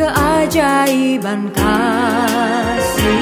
keajaiban kasihmu